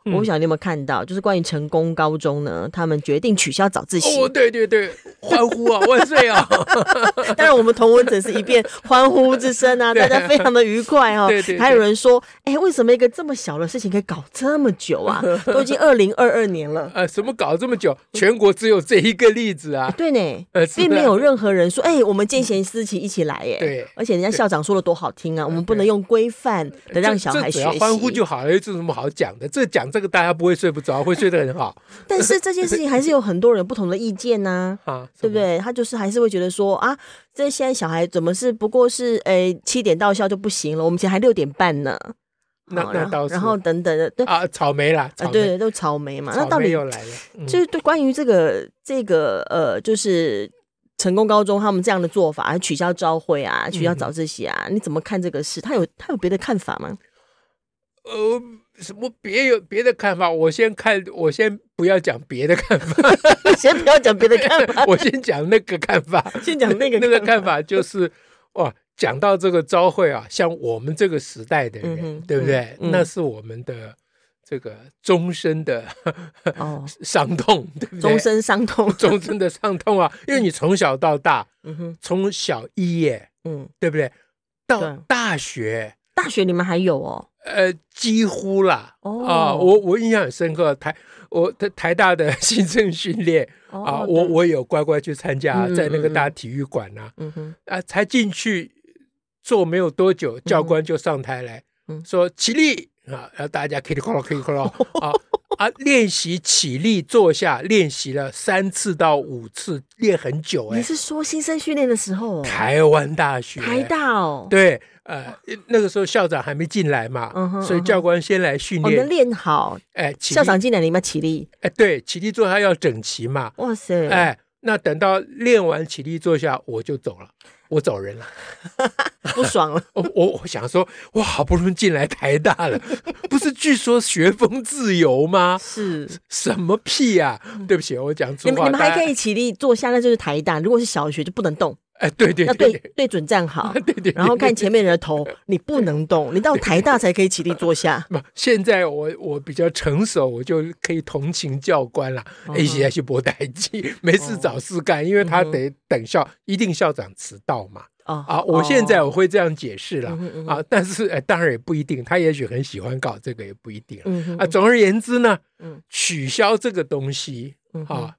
我不晓得你有没有看到，嗯、就是关于成功高中呢，他们决定取消早自习。哦，对对对，欢呼啊，万岁啊！当然，我们同温层是一片欢呼之声啊，大家非常的愉快哦。对对，对。还有人说，哎，为什么一个这么小的事情可以搞这么久啊？都已经二零二二年了。呃，什么搞这么久？全国只有这一个例子啊？对呢，并没有任何人说，哎，我们见贤思齐一起来耶。对。而且人家校长说的多好听啊，我们不能用规范的让小孩学习。欢呼就。就好了，这有什么好讲的？这讲这个大家不会睡不着，会睡得很好。但是这件事情还是有很多人不同的意见呢、啊，啊，对不对？他就是还是会觉得说啊，这现在小孩怎么是不过是诶七点到校就不行了？我们现在还六点半呢。那那倒是，然后等等的，对啊，草莓啦，啊，对，都草莓嘛。莓那到底又来了？嗯、就是对关于这个这个呃，就是成功高中他们这样的做法，取消朝会啊，取消早自习啊，嗯、你怎么看这个事？他有他有别的看法吗？呃，什么别有别的看法？我先看，我先不要讲别的看法，先不要讲别的看法，我先讲那个看法，先讲那个那个看法就是，哇，讲到这个朝会啊，像我们这个时代的人，嗯、对不对？嗯、那是我们的这个终身的哦 伤痛，对不对？终身伤痛，终身的伤痛啊！因为你从小到大，嗯哼，从小一耶，嗯，对不对？到大学，大学你们还有哦。呃，几乎啦，哦、啊，我我印象很深刻，台我的台大的新生训练、哦、啊，我我有乖乖去参加，在那个大体育馆呐、啊，嗯哼，啊，才进去坐没有多久，教官就上台来、嗯、说起立啊，然后大家可以哐啷可以哐啷啊啊，练习起立坐下，练习了三次到五次，练很久哎、欸。你是说新生训练的时候？台湾大学，台大哦，对。呃，那个时候校长还没进来嘛，嗯哼，所以教官先来训练，我们练好，哎，校长进来你们起立，哎，对，起立坐下要整齐嘛，哇塞，哎，那等到练完起立坐下，我就走了，我走人了，不爽了，我我我想说，我好不容易进来台大了，不是据说学风自由吗？是什么屁呀？对不起，我讲错话，你们你们还可以起立坐下，那就是台大，如果是小学就不能动。哎，对对，要对对准站好，对对，然后看前面人的头，你不能动，你到台大才可以起立坐下。不，现在我我比较成熟，我就可以同情教官了。一起去博代机，没事找事干，因为他得等校，一定校长迟到嘛。啊，我现在我会这样解释了啊，但是哎，当然也不一定，他也许很喜欢搞这个，也不一定啊。总而言之呢，取消这个东西啊。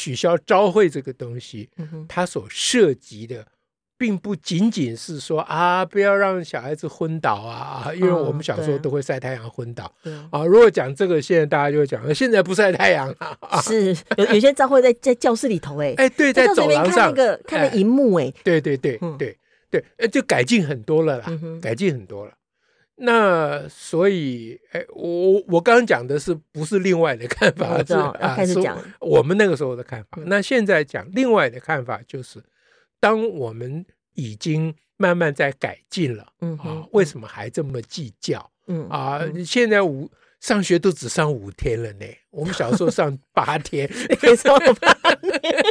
取消朝会这个东西，它所涉及的，并不仅仅是说啊，不要让小孩子昏倒啊，因为我们小时候都会晒太阳昏倒。啊，如果讲这个，现在大家就会讲，现在不晒太阳了。是有有些朝会在在教室里头，哎，哎，对，在走廊上。看那个看那荧幕，哎，对对对对对，就改进很多了啦，改进很多了。那所以，哎，我我刚刚讲的是不是另外的看法？是啊，开始讲我们那个时候的看法。那现在讲另外的看法，就是当我们已经慢慢在改进了，嗯啊，为什么还这么计较？嗯啊，现在五上学都只上五天了呢，我们小时候上 八天，上八天，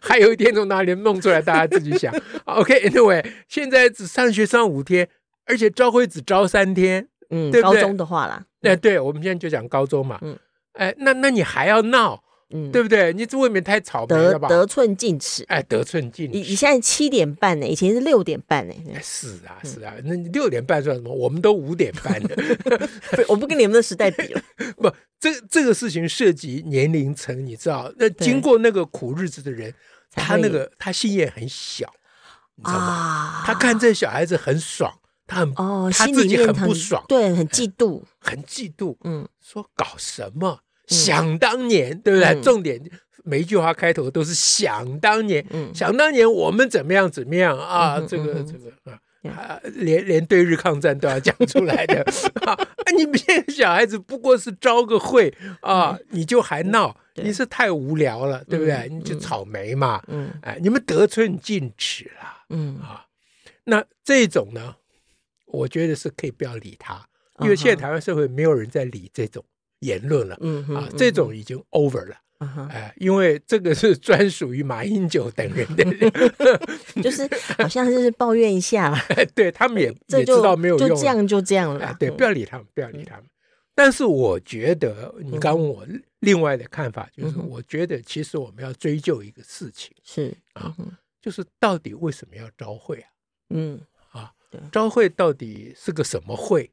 还有一天从哪里弄出来？大家自己想。OK，Anyway，现在只上学上五天。而且招会只招三天，嗯，对对？高中的话啦，哎，对，我们现在就讲高中嘛，嗯，哎，那那你还要闹，嗯，对不对？你这未免太草莓了吧？得寸进尺，哎，得寸进尺。你你现在七点半呢，以前是六点半呢。是啊，是啊，那你六点半算什么？我们都五点半的，我不跟你们的时代比了。不，这这个事情涉及年龄层，你知道？那经过那个苦日子的人，他那个他心眼很小，你知道吗？他看这小孩子很爽。他很哦，他自己很不爽，对，很嫉妒，很嫉妒。嗯，说搞什么？想当年，对不对？重点每一句话开头都是想当年，想当年我们怎么样怎么样啊？这个这个啊，啊，连连对日抗战都要讲出来的 啊！你们现在小孩子不过是招个会啊，你就还闹，你是太无聊了，对不对？你就草莓嘛，嗯，哎，你们得寸进尺了，嗯啊，那这种呢，我觉得是可以不要理他，因为现在台湾社会没有人在理这种言论了，嗯啊，这种已经 over 了。哎，因为这个是专属于马英九等人的，就是好像就是抱怨一下，对他们也 也知道没有用，就这样就这样了。对，不要理他们，不要理他们。但是我觉得，你刚问我另外的看法，就是我觉得其实我们要追究一个事情，是啊，就是到底为什么要招会啊？嗯啊，朝会到底是个什么会？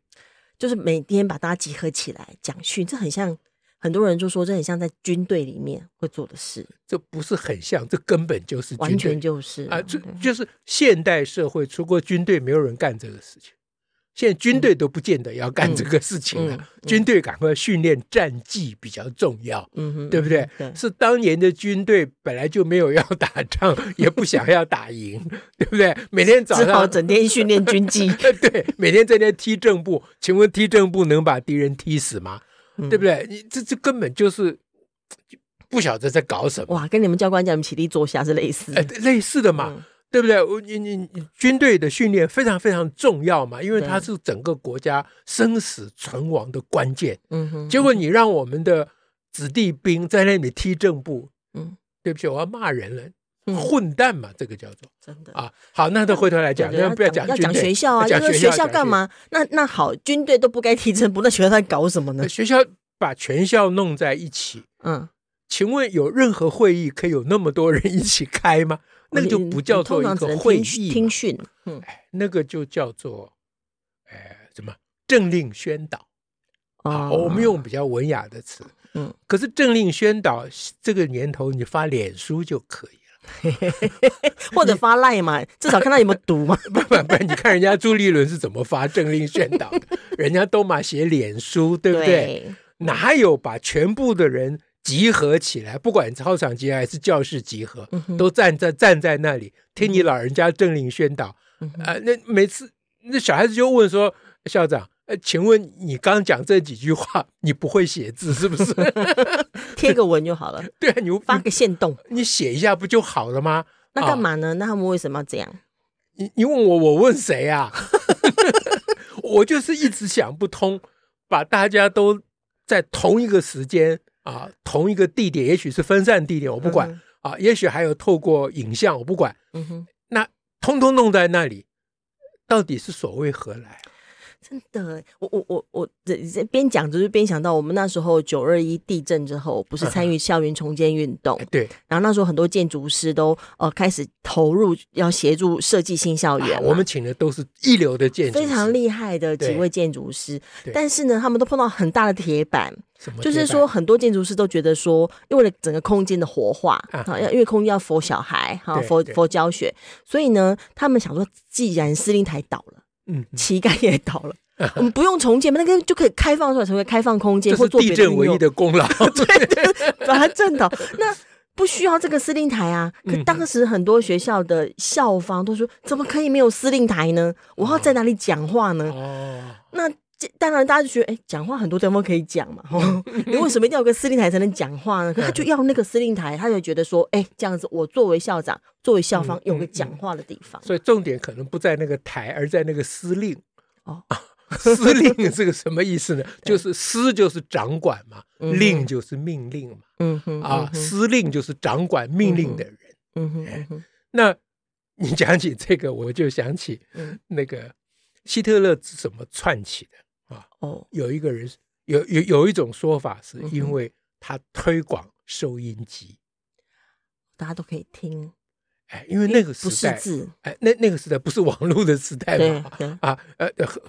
就是每天把大家集合起来讲训，这很像。很多人就说这很像在军队里面会做的事，这不是很像，这根本就是完全就是啊，这就是现代社会，除过军队，没有人干这个事情。现在军队都不见得要干这个事情了，军队赶快训练战绩比较重要，嗯哼，对不对？是当年的军队本来就没有要打仗，也不想要打赢，对不对？每天早上整天训练军纪，对，每天在那踢正步，请问踢正步能把敌人踢死吗？对不对？你这这根本就是不晓得在搞什么。哇，跟你们教官讲，你们起立坐下是类似，哎，类似的嘛，嗯、对不对？你你你军队的训练非常非常重要嘛，因为它是整个国家生死存亡的关键。嗯哼。结果你让我们的子弟兵在那里踢正步，嗯，对不起，我要骂人了。混蛋嘛，这个叫做真的啊。好，那都回头来讲，那不要讲，要讲学校啊。要说学校干嘛？那那好，军队都不该踢正步，那学校在搞什么呢？学校把全校弄在一起，嗯，请问有任何会议可以有那么多人一起开吗？那个就不叫做一个会议，听训。嗯，那个就叫做，哎，什么政令宣导啊？我们用比较文雅的词，嗯。可是政令宣导这个年头，你发脸书就可以了。或者发赖嘛，至少看他有没有读嘛。不不不，你看人家朱立伦是怎么发政令宣导的，人家都嘛写脸书，对不对？对，哪有把全部的人集合起来，不管操场集合还是教室集合，嗯、都站在站在那里听你老人家政令宣导？啊、那每次那小孩子就问说，校长。呃，请问你刚讲这几句话，你不会写字是不是？贴个文就好了。对啊，你发个线动，你写一下不就好了吗？那干嘛呢？那他们为什么要这样？你你问我，我问谁啊？我就是一直想不通，把大家都在同一个时间啊，同一个地点，也许是分散地点，我不管、嗯、啊，也许还有透过影像，我不管。嗯哼，那通通弄在那里，到底是所谓何来？真的，我我我我这这边讲就是边想到我们那时候九二一地震之后，不是参与校园重建运动，对，然后那时候很多建筑师都呃开始投入要协助设计新校园，我们请的都是一流的建筑，非常厉害的几位建筑师，但是呢，他们都碰到很大的铁板，就是说很多建筑师都觉得说，因为了整个空间的活化啊，要因为空间要 for 小孩哈，for for 教学，所以呢，他们想说，既然司令台倒了。嗯，旗杆也倒了，我们不用重建嘛，那个就可以开放出来成为开放空间，或做地震唯一的功劳，对对，把它震倒。那不需要这个司令台啊。可当时很多学校的校方都说，怎么可以没有司令台呢？我要在哪里讲话呢？哦，那。当然，大家就觉得，哎，讲话很多地方可以讲嘛，哦，你为什么一定要有个司令台才能讲话呢？可他就要那个司令台，他就觉得说，哎，这样子，我作为校长，作为校方，有个讲话的地方。所以重点可能不在那个台，而在那个司令。哦，司令是个什么意思呢？就是司就是掌管嘛，令就是命令嘛。嗯哼，啊，司令就是掌管命令的人。嗯哼，那你讲起这个，我就想起那个希特勒是怎么串起的。啊哦，有一个人有有有一种说法，是因为他推广收音机，大家都可以听。哎，因为那个时代，哎，那那个时代不是网络的时代嘛，啊呃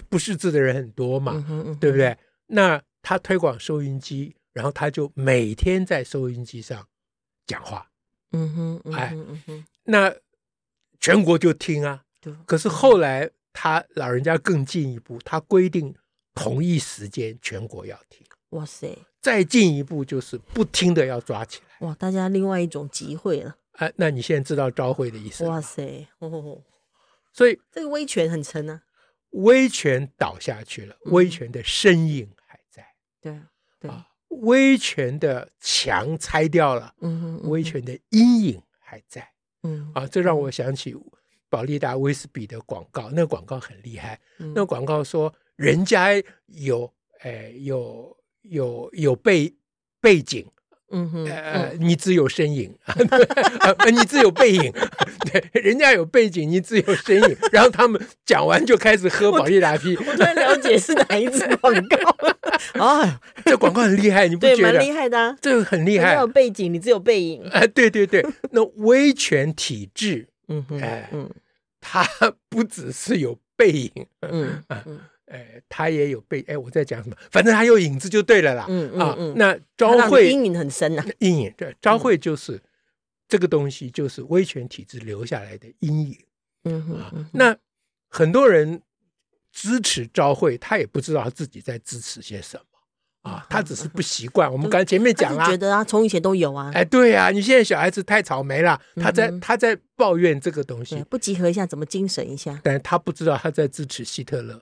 不识字的人很多嘛，对不对？那他推广收音机，然后他就每天在收音机上讲话。嗯哼，哎，那全国就听啊。可是后来他老人家更进一步，他规定。同一时间，全国要听。哇塞！再进一步就是不听的要抓起来。哇，大家另外一种集会了。哎，那你现在知道朝会的意思？哇塞！哦，所以这个威权很沉啊，威权倒下去了，威权的身影还在。对对啊，威权的墙拆掉了，嗯，威权的阴影还在。嗯啊，这让我想起保利达威士比的广告，那个广告很厉害。那个广告说，人家有，哎，有有有背背景。嗯哼，呃，你只有身影，呃，你只有背影，对，人家有背景，你只有身影。然后他们讲完就开始喝保利达啤。我突然了解是哪一支广告 啊？这广告很厉害，你不觉得？蛮厉害的啊，这个很厉害。有背景，你只有背影。哎，对对对，那威权体制，嗯哼，哎，嗯，它不只是有背影，嗯嗯。哎，他也有被哎，我在讲什么？反正他有影子就对了啦。嗯嗯，那朝会阴影很深呐、啊。阴影对，朝会就是、嗯、这个东西，就是威权体制留下来的阴影。嗯哼，啊、那很多人支持朝会，他也不知道他自己在支持些什么啊，他只是不习惯。嗯、我们刚才前面讲了，觉得啊，从以前都有啊。哎，对啊，你现在小孩子太草莓了，他在、嗯、他在抱怨这个东西，不集合一下怎么精神一下？但是他不知道他在支持希特勒。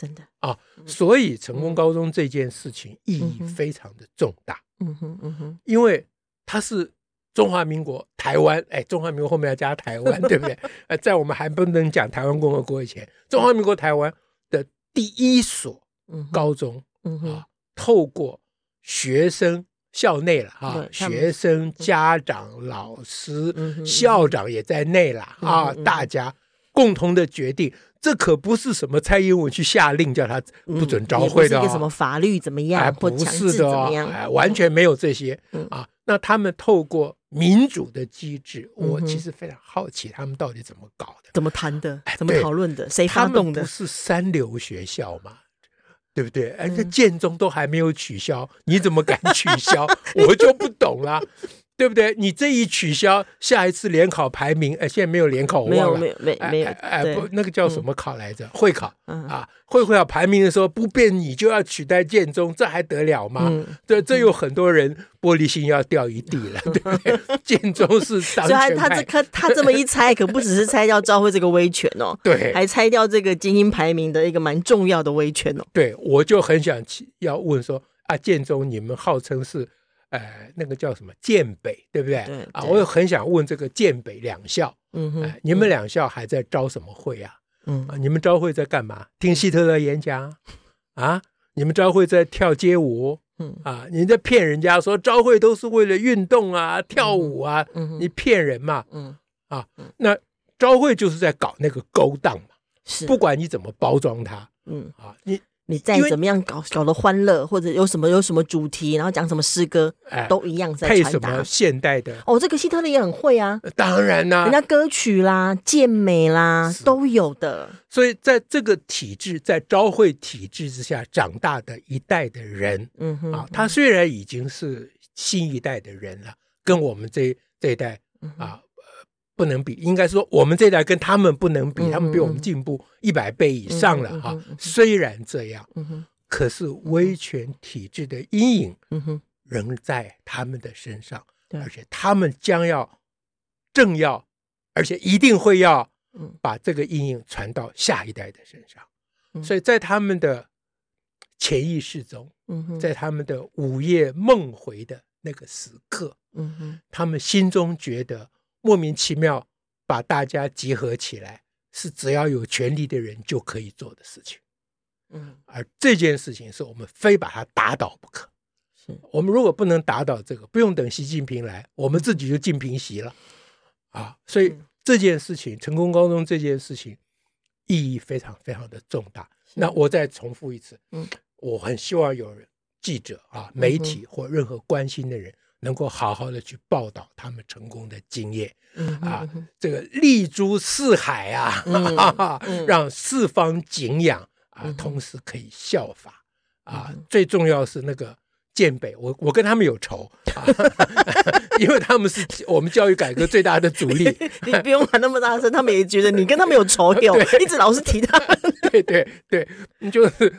真的啊，所以成功高中这件事情意义非常的重大。嗯哼，嗯哼，因为它是中华民国台湾，哎，中华民国后面要加台湾，对不对？呃，在我们还不能讲台湾共和国以前，中华民国台湾的第一所高中啊，透过学生校内了啊，学生、家长、老师、校长也在内了啊，大家共同的决定。这可不是什么蔡英文去下令叫他不准招会的，哦，嗯、一个什么法律怎么样，哎，不是的，哦，哎，完全没有这些，嗯、啊。那他们透过民主的机制，嗯、我其实非常好奇他们到底怎么搞的，怎么谈的，怎么讨论的，谁发动的？不是三流学校吗？对不对？哎，这建中都还没有取消，你怎么敢取消？我就不懂了。对不对？你这一取消，下一次联考排名，哎，现在没有联考，我忘了，没有，没有，没有，哎，不，那个叫什么考来着？会考啊，会会考排名的时候不变，你就要取代建中，这还得了吗？对，这有很多人玻璃心要掉一地了，对不对？建中是 当权派，他这他他这么一拆，可不只是拆掉朝会这个威权哦，对，还拆掉这个精英排名的一个蛮重要的威权哦。对，我就很想要问说啊，建中你们号称是。呃，那个叫什么建北，对不对？对对啊，我也很想问这个建北两校，嗯哼、呃，你们两校还在招什么会啊？嗯啊，你们招会在干嘛？听希特勒演讲啊？你们招会在跳街舞？嗯啊，你在骗人家说招会都是为了运动啊、跳舞啊？嗯，你骗人嘛？嗯啊，那招会就是在搞那个勾当嘛？是，不管你怎么包装它，嗯啊，你。你再怎么样搞搞得欢乐，或者有什么有什么主题，然后讲什么诗歌，哎、都一样在传达。配什么现代的？哦，这个希特勒也很会啊。当然啦、啊，人家歌曲啦、健美啦都有的。所以在这个体制，在朝会体制之下长大的一代的人，嗯哼，啊，他虽然已经是新一代的人了，跟我们这这一代啊。不能比，应该说我们这代跟他们不能比，他们比我们进步一百倍以上了哈。虽然这样，可是威权体制的阴影仍在他们的身上，而且他们将要正要，而且一定会要把这个阴影传到下一代的身上。所以在他们的潜意识中，在他们的午夜梦回的那个时刻，他们心中觉得。莫名其妙把大家集合起来，是只要有权力的人就可以做的事情。嗯，而这件事情是我们非把它打倒不可。是我们如果不能打倒这个，不用等习近平来，我们自己就进平息了。啊，所以这件事情，成功高中这件事情意义非常非常的重大。那我再重复一次，嗯，我很希望有人记者啊、媒体或任何关心的人。能够好好的去报道他们成功的经验，啊，这个立足四海啊，嗯 嗯、让四方景仰啊，嗯、同时可以效法。啊，嗯、最重要是那个。建北，我我跟他们有仇啊，因为他们是我们教育改革最大的阻力。你不用喊那么大声，他们也觉得你跟他们有仇有，一直老是提他们。对对对，就是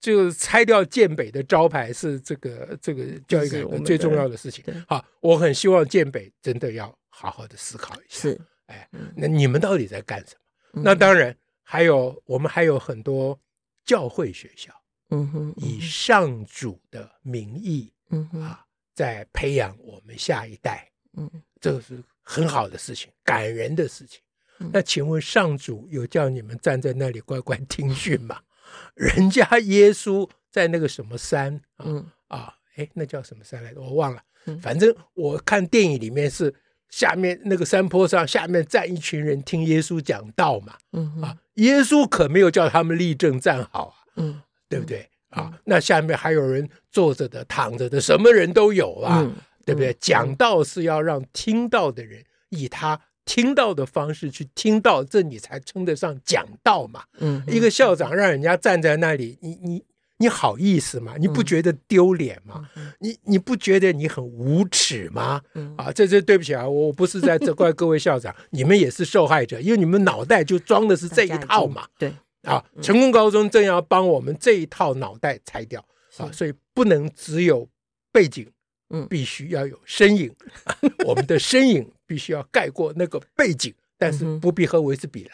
就是拆掉建北的招牌是这个这个教育改革最重要的事情。好，我很希望建北真的要好好的思考一下。是，哎，那你们到底在干什么？那当然还有我们还有很多教会学校，嗯哼，以上主的名义，嗯哼啊，在培养我们下一代，嗯，这个是很好的事情，感人的事情。嗯、那请问上主有叫你们站在那里乖乖听训吗？人家耶稣在那个什么山啊？嗯啊，哎，那叫什么山来着？我忘了。嗯、反正我看电影里面是下面那个山坡上，下面站一群人听耶稣讲道嘛。嗯啊，耶稣可没有叫他们立正站好啊。嗯，对不对？嗯、啊，那下面还有人坐着的、躺着的，什么人都有啊。嗯、对不对？讲道是要让听到的人以他。听到的方式去听到，这你才称得上讲道嘛。嗯，一个校长让人家站在那里，你你你好意思吗？你不觉得丢脸吗？嗯、你你不觉得你很无耻吗？嗯、啊，这这对不起啊，我不是在责怪各位校长，你们也是受害者，因为你们脑袋就装的是这一套嘛。对啊，成功高中正要帮我们这一套脑袋拆掉啊，所以不能只有背景。嗯，必须要有身影，我们的身影必须要盖过那个背景，但是不必和维斯比啦。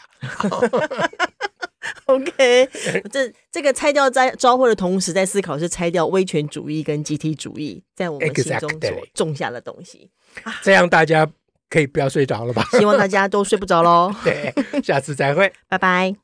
OK，这这个拆掉在招会的同时，在思考是拆掉威权主义跟集体主义在我们心中所种下的东西。这样大家可以不要睡着了吧？希望大家都睡不着喽。对，下次再会，拜拜。